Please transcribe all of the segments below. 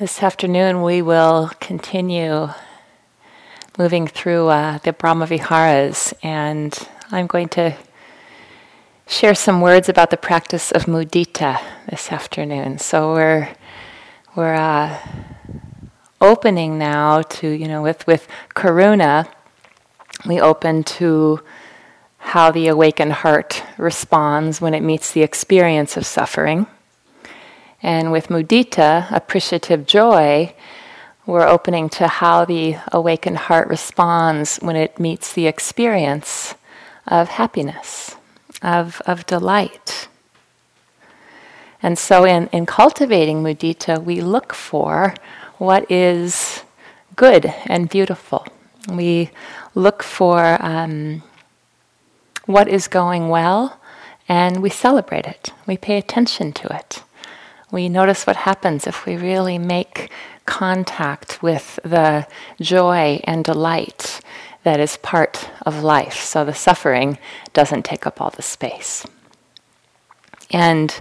This afternoon, we will continue moving through uh, the Brahma Viharas, and I'm going to share some words about the practice of mudita this afternoon. So we're we're uh, opening now to you know with with karuna, we open to how the awakened heart responds when it meets the experience of suffering. And with mudita, appreciative joy, we're opening to how the awakened heart responds when it meets the experience of happiness, of, of delight. And so, in, in cultivating mudita, we look for what is good and beautiful. We look for um, what is going well and we celebrate it. We pay attention to it. We notice what happens if we really make contact with the joy and delight that is part of life, so the suffering doesn't take up all the space. And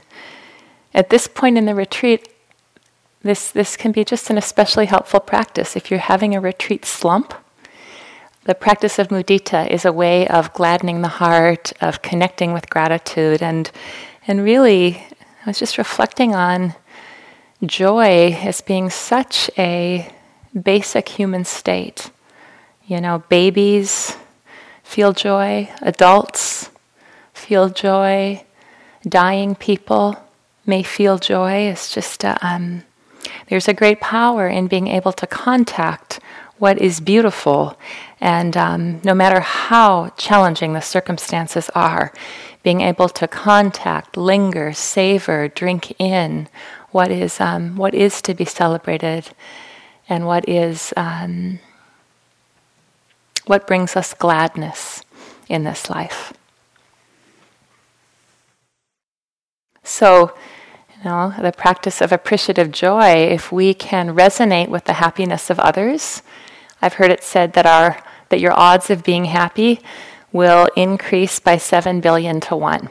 at this point in the retreat, this, this can be just an especially helpful practice. If you're having a retreat slump, the practice of mudita is a way of gladdening the heart, of connecting with gratitude, and, and really I was just reflecting on joy as being such a basic human state. You know, babies feel joy, adults feel joy, dying people may feel joy. It's just, uh, um, there's a great power in being able to contact what is beautiful. And um, no matter how challenging the circumstances are, being able to contact, linger, savor, drink in what is um, what is to be celebrated, and what is um, what brings us gladness in this life. So, you know, the practice of appreciative joy, if we can resonate with the happiness of others, I've heard it said that our that your odds of being happy will increase by 7 billion to 1.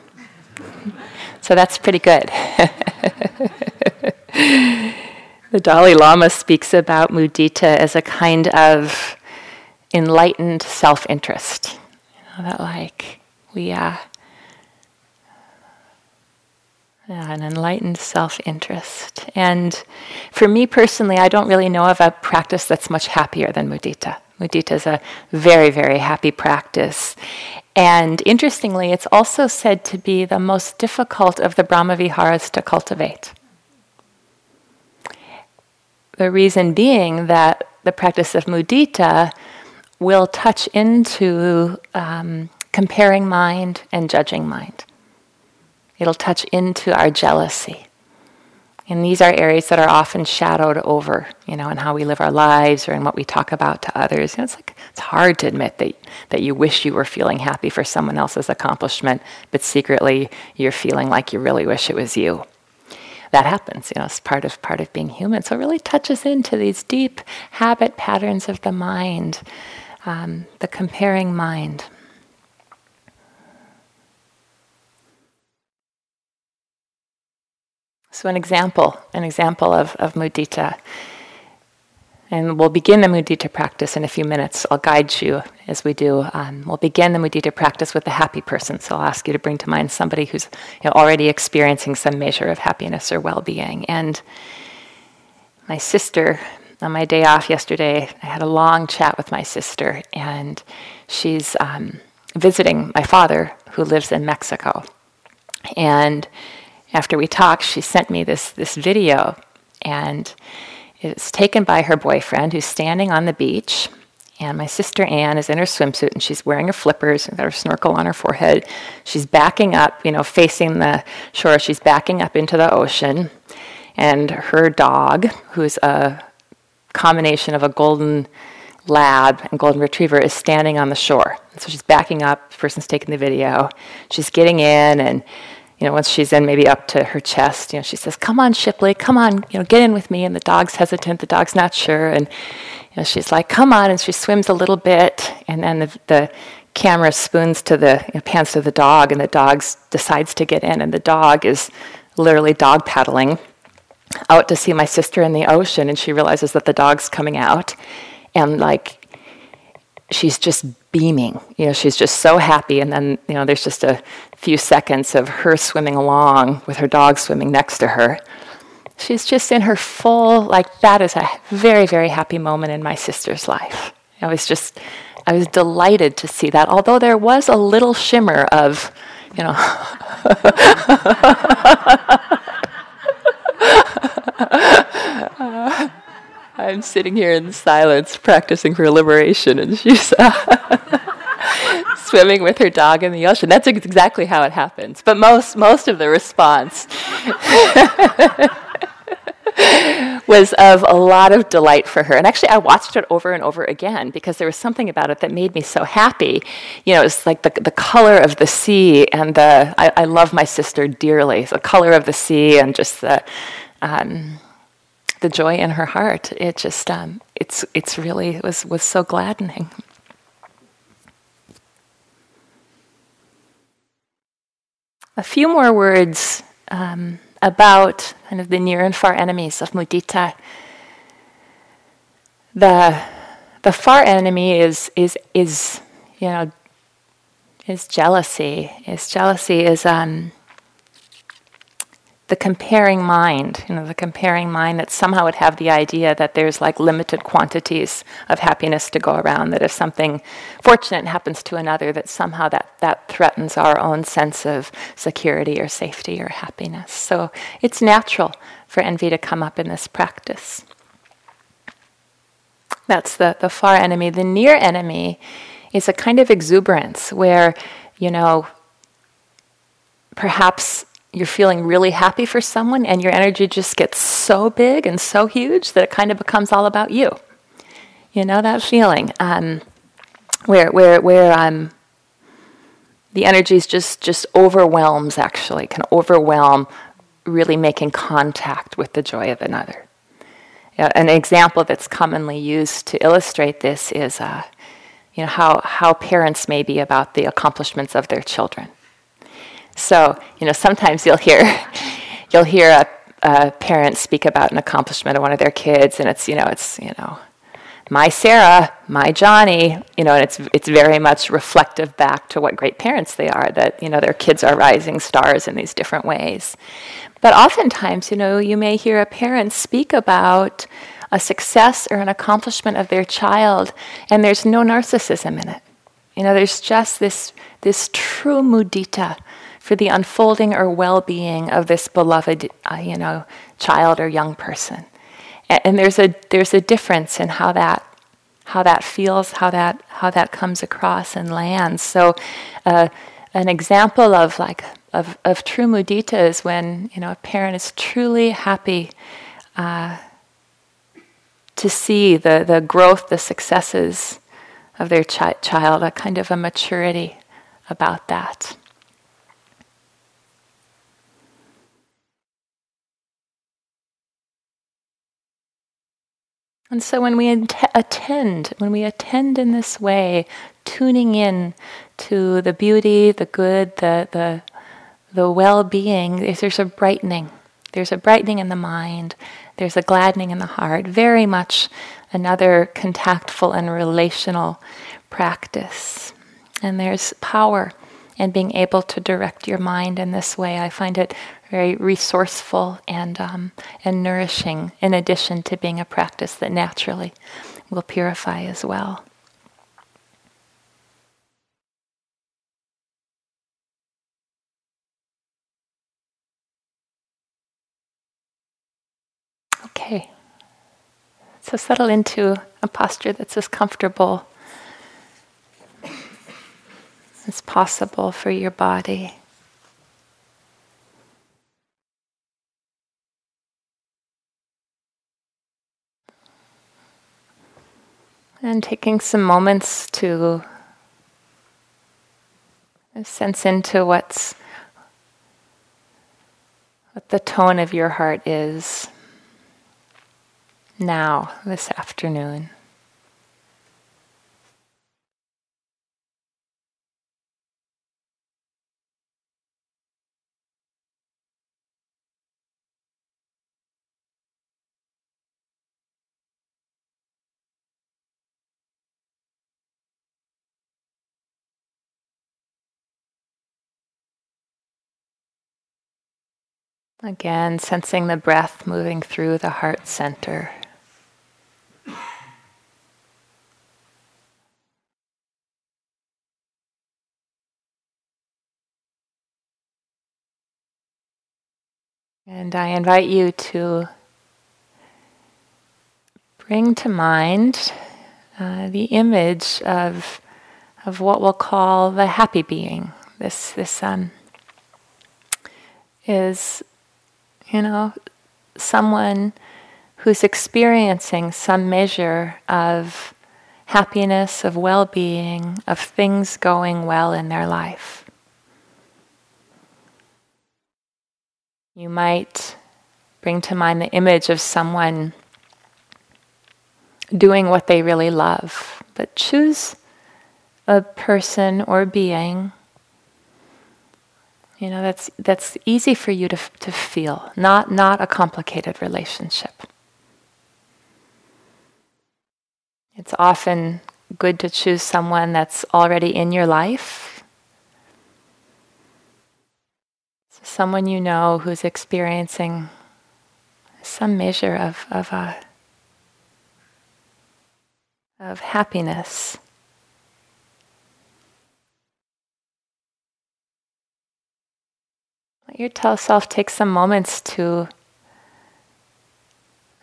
So that's pretty good. the Dalai Lama speaks about mudita as a kind of enlightened self interest. You know, that, like, we, uh, yeah, an enlightened self interest. And for me personally, I don't really know of a practice that's much happier than mudita. Mudita is a very, very happy practice. And interestingly, it's also said to be the most difficult of the Brahma Viharas to cultivate. The reason being that the practice of mudita will touch into um, comparing mind and judging mind. It'll touch into our jealousy. And these are areas that are often shadowed over, you know, in how we live our lives or in what we talk about to others. You know, it's like it's hard to admit that that you wish you were feeling happy for someone else's accomplishment, but secretly you're feeling like you really wish it was you. That happens, you know, it's part of part of being human. So it really touches into these deep habit patterns of the mind, um, the comparing mind. So, an example, an example of, of mudita. And we'll begin the mudita practice in a few minutes. I'll guide you as we do. Um, we'll begin the mudita practice with a happy person. So I'll ask you to bring to mind somebody who's you know, already experiencing some measure of happiness or well being. And my sister, on my day off yesterday, I had a long chat with my sister, and she's um, visiting my father, who lives in Mexico. And after we talked, she sent me this, this video, and it's taken by her boyfriend who's standing on the beach. And my sister Anne is in her swimsuit and she's wearing her flippers and got her snorkel on her forehead. She's backing up, you know, facing the shore. She's backing up into the ocean. And her dog, who's a combination of a golden lab and golden retriever, is standing on the shore. So she's backing up. The person's taking the video. She's getting in and you know, once she's in maybe up to her chest, you know, she says, "Come on, Shipley, come on, you know, get in with me." And the dog's hesitant, the dog's not sure, and you know, she's like, "Come on," and she swims a little bit, and then the, the camera spoons to the you know, to the dog, and the dog decides to get in, and the dog is literally dog paddling out to see my sister in the ocean, and she realizes that the dog's coming out, and like she's just beaming. You know, she's just so happy, and then you know, there's just a few seconds of her swimming along with her dog swimming next to her. She's just in her full like that is a very very happy moment in my sister's life. I was just I was delighted to see that, although there was a little shimmer of, you know. I'm sitting here in silence practicing for liberation, and she's swimming with her dog in the ocean. That's exactly how it happens. But most, most of the response was of a lot of delight for her. And actually, I watched it over and over again because there was something about it that made me so happy. You know, it's like the, the color of the sea and the, I, I love my sister dearly, the color of the sea and just the, um, the joy in her heart. It just, um, it's, it's really, it was, was so gladdening. A few more words um, about kind of the near and far enemies of mudita. The, the far enemy is, is, is, you know, is jealousy. Is jealousy is um, the comparing mind, you know, the comparing mind that somehow would have the idea that there's like limited quantities of happiness to go around, that if something fortunate happens to another, that somehow that, that threatens our own sense of security or safety or happiness. So it's natural for envy to come up in this practice. That's the, the far enemy. The near enemy is a kind of exuberance where, you know, perhaps you're feeling really happy for someone and your energy just gets so big and so huge that it kind of becomes all about you. You know that feeling um, where where where um, the energies just just overwhelms actually can overwhelm really making contact with the joy of another. an example that's commonly used to illustrate this is uh, you know how how parents may be about the accomplishments of their children so, you know, sometimes you'll hear, you'll hear a, a parent speak about an accomplishment of one of their kids, and it's, you know, it's, you know, my Sarah, my Johnny, you know, and it's it's very much reflective back to what great parents they are. That you know their kids are rising stars in these different ways. But oftentimes, you know, you may hear a parent speak about a success or an accomplishment of their child, and there's no narcissism in it. You know, there's just this this true mudita, for the unfolding or well-being of this beloved, uh, you know, child or young person. And, and, there's a there's a difference in how that how that feels, how that how that comes across and lands. So, uh, an example of like of, of true mudita is when you know a parent is truly happy. Uh, to see the, the growth, the successes of their chi- child, a kind of a maturity about that. And so when we attend, when we attend in this way, tuning in to the beauty, the good, the, the, the well being, there's a brightening. There's a brightening in the mind, there's a gladdening in the heart. Very much another contactful and relational practice. And there's power in being able to direct your mind in this way. I find it very resourceful and, um, and nourishing, in addition to being a practice that naturally will purify as well. Okay. So settle into a posture that's as comfortable as possible for your body. And taking some moments to sense into what's what the tone of your heart is now, this afternoon. Again, sensing the breath moving through the heart center. And I invite you to bring to mind uh, the image of, of what we'll call the happy being. This, this um, is, you know, someone who's experiencing some measure of happiness, of well being, of things going well in their life. You might bring to mind the image of someone doing what they really love, but choose a person or being. You know, that's, that's easy for you to, to feel, not, not a complicated relationship. It's often good to choose someone that's already in your life someone you know who's experiencing some measure of, of, a, of happiness. Let your self take some moments to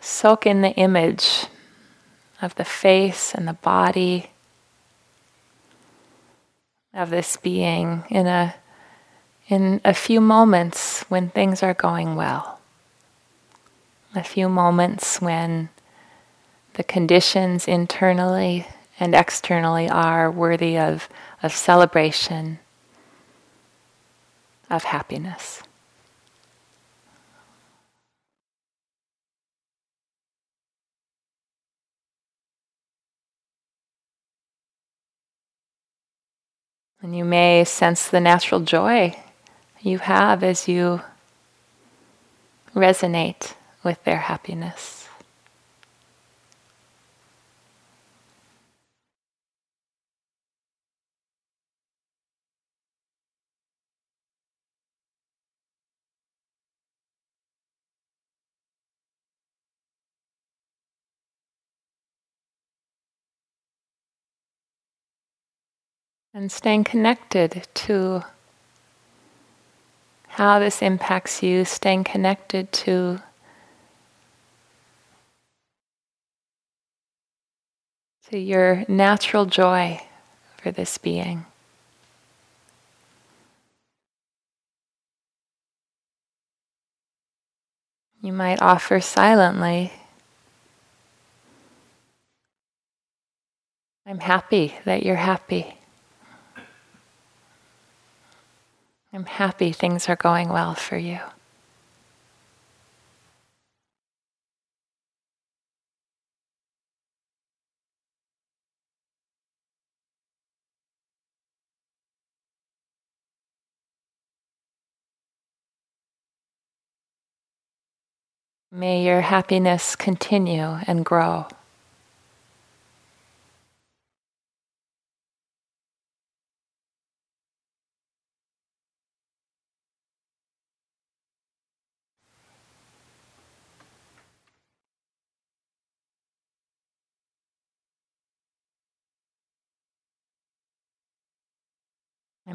soak in the image of the face and the body of this being in a in a few moments when things are going well, a few moments when the conditions internally and externally are worthy of, of celebration, of happiness. And you may sense the natural joy you have as you resonate with their happiness. And staying connected to how this impacts you, staying connected to to your natural joy for this being. You might offer silently. I'm happy that you're happy. I'm happy things are going well for you. May your happiness continue and grow.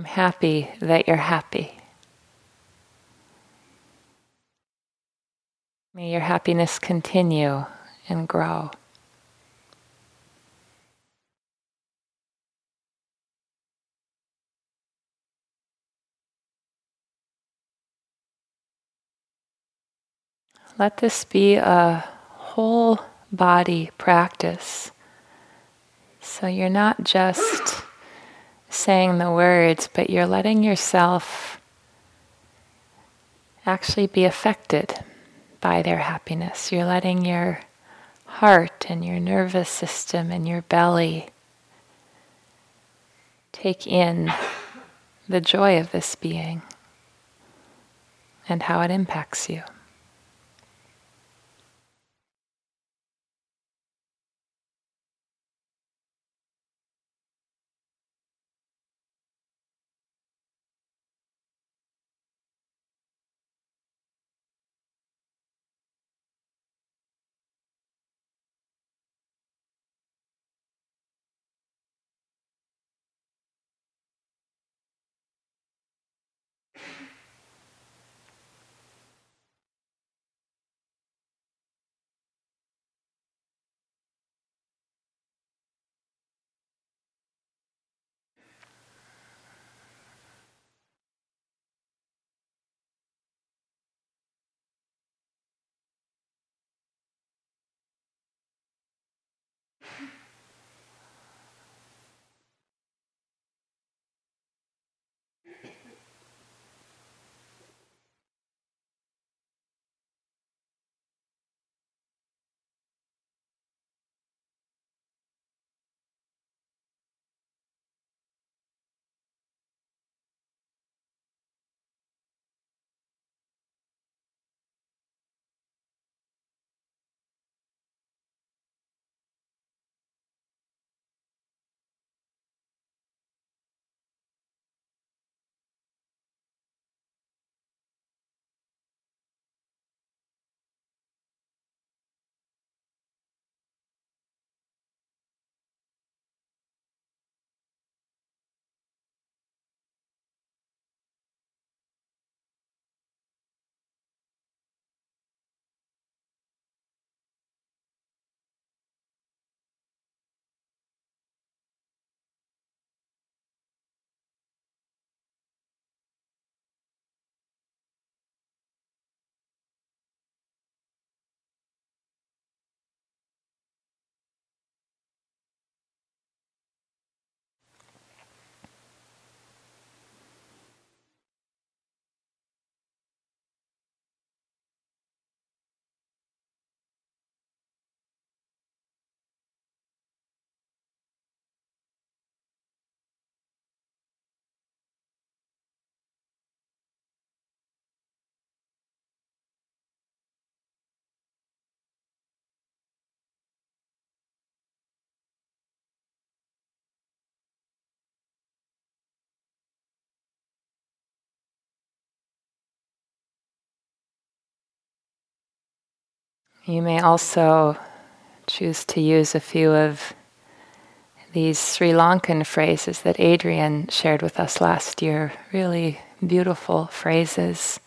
I'm happy that you're happy. May your happiness continue and grow. Let this be a whole body practice. So you're not just saying the words, but you're letting yourself actually be affected by their happiness. You're letting your heart and your nervous system and your belly take in the joy of this being and how it impacts you. You may also choose to use a few of these Sri Lankan phrases that Adrian shared with us last year. Really beautiful phrases.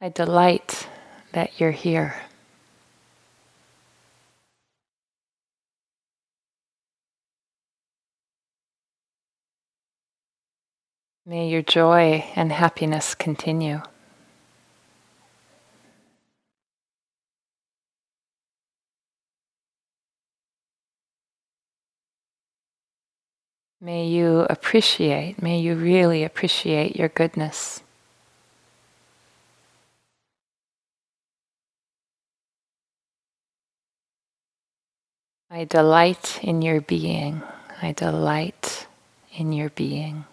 I delight that you're here. May your joy and happiness continue. May you appreciate, may you really appreciate your goodness. I delight in your being. I delight in your being.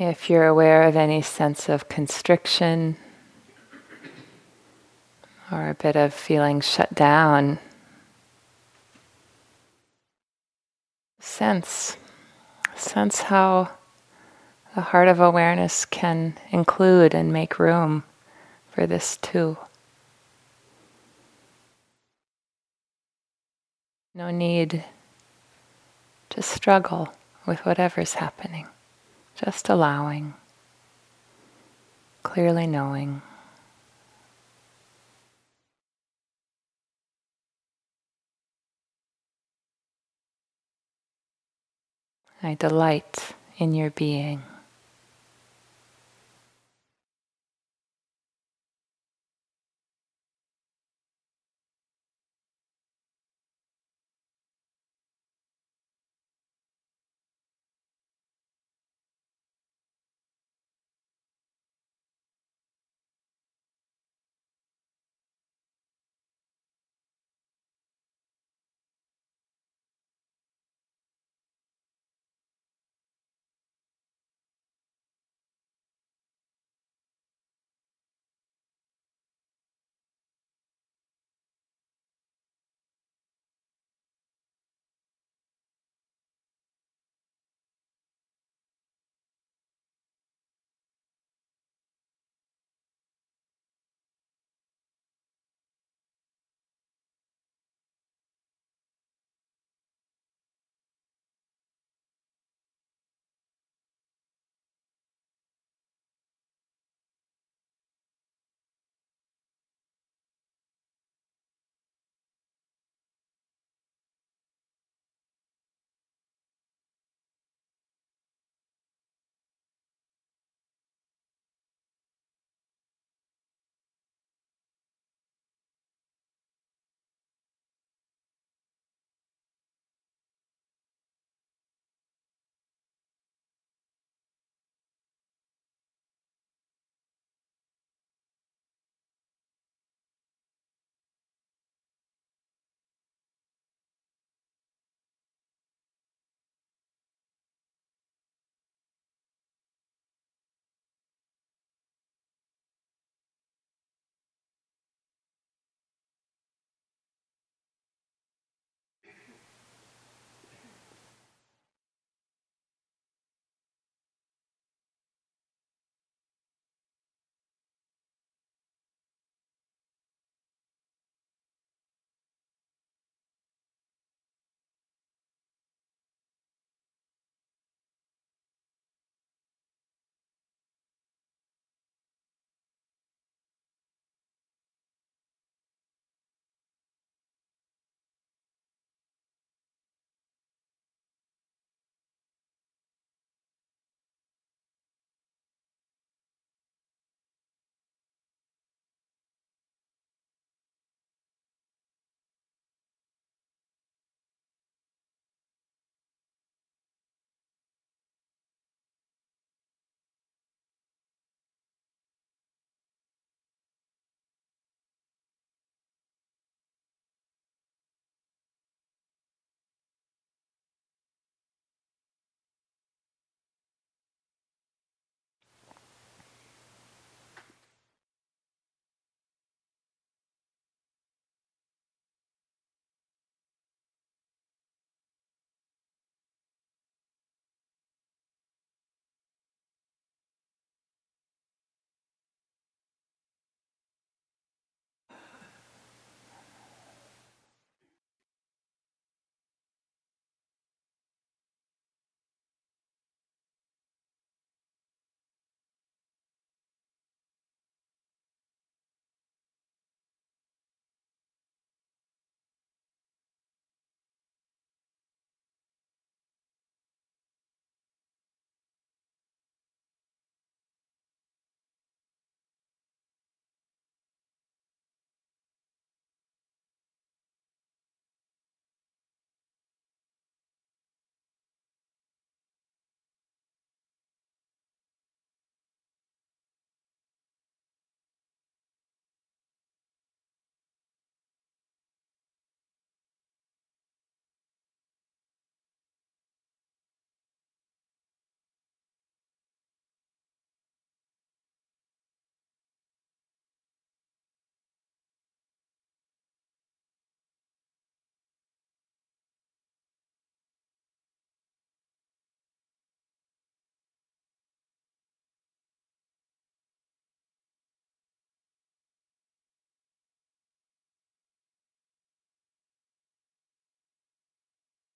If you're aware of any sense of constriction or a bit of feeling shut down, sense, sense how the heart of awareness can include and make room for this too. No need to struggle with whatever's happening, just allowing, clearly knowing. I delight in your being.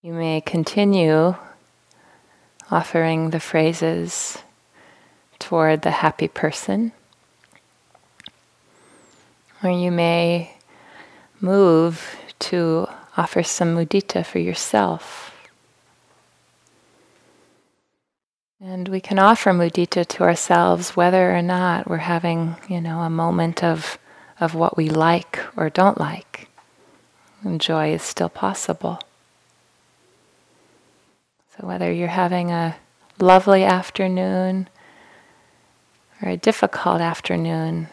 You may continue offering the phrases toward the happy person, or you may move to offer some mudita for yourself. And we can offer mudita to ourselves whether or not we're having, you know, a moment of, of what we like or don't like. And joy is still possible. So whether you're having a lovely afternoon or a difficult afternoon,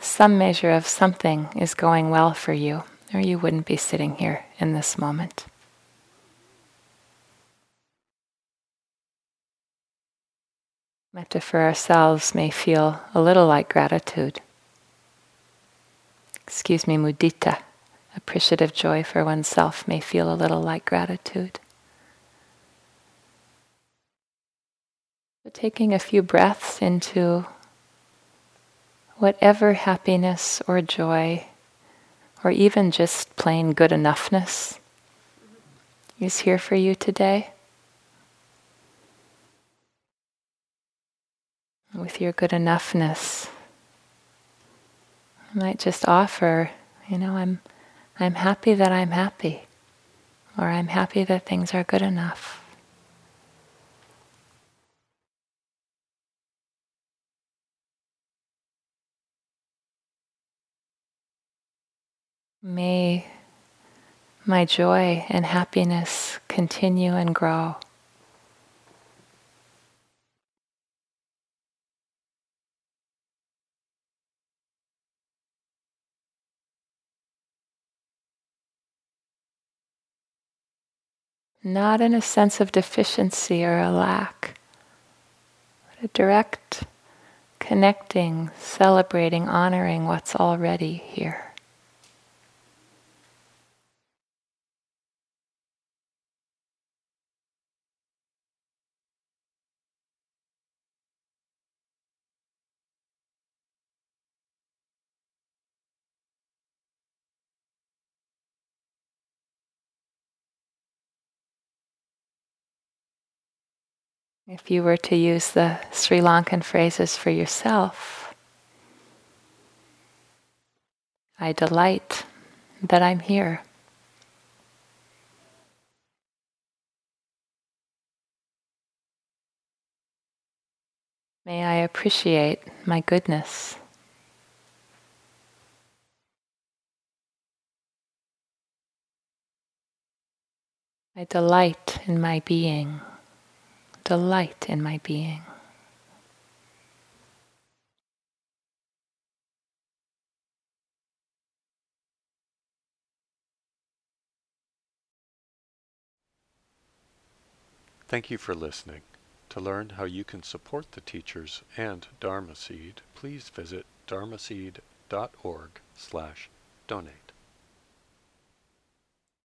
some measure of something is going well for you, or you wouldn't be sitting here in this moment. Metta for ourselves may feel a little like gratitude. Excuse me, mudita, appreciative joy for oneself may feel a little like gratitude. But taking a few breaths into whatever happiness or joy, or even just plain good enoughness, is here for you today. with your good enoughness. I might just offer, you know, I'm I'm happy that I'm happy, or I'm happy that things are good enough. May my joy and happiness continue and grow. Not in a sense of deficiency or a lack, but a direct connecting, celebrating, honoring what's already here. If you were to use the Sri Lankan phrases for yourself, I delight that I'm here. May I appreciate my goodness. I delight in my being delight in my being. Thank you for listening. To learn how you can support the teachers and Dharma Seed, please visit dharmaseed.org slash donate.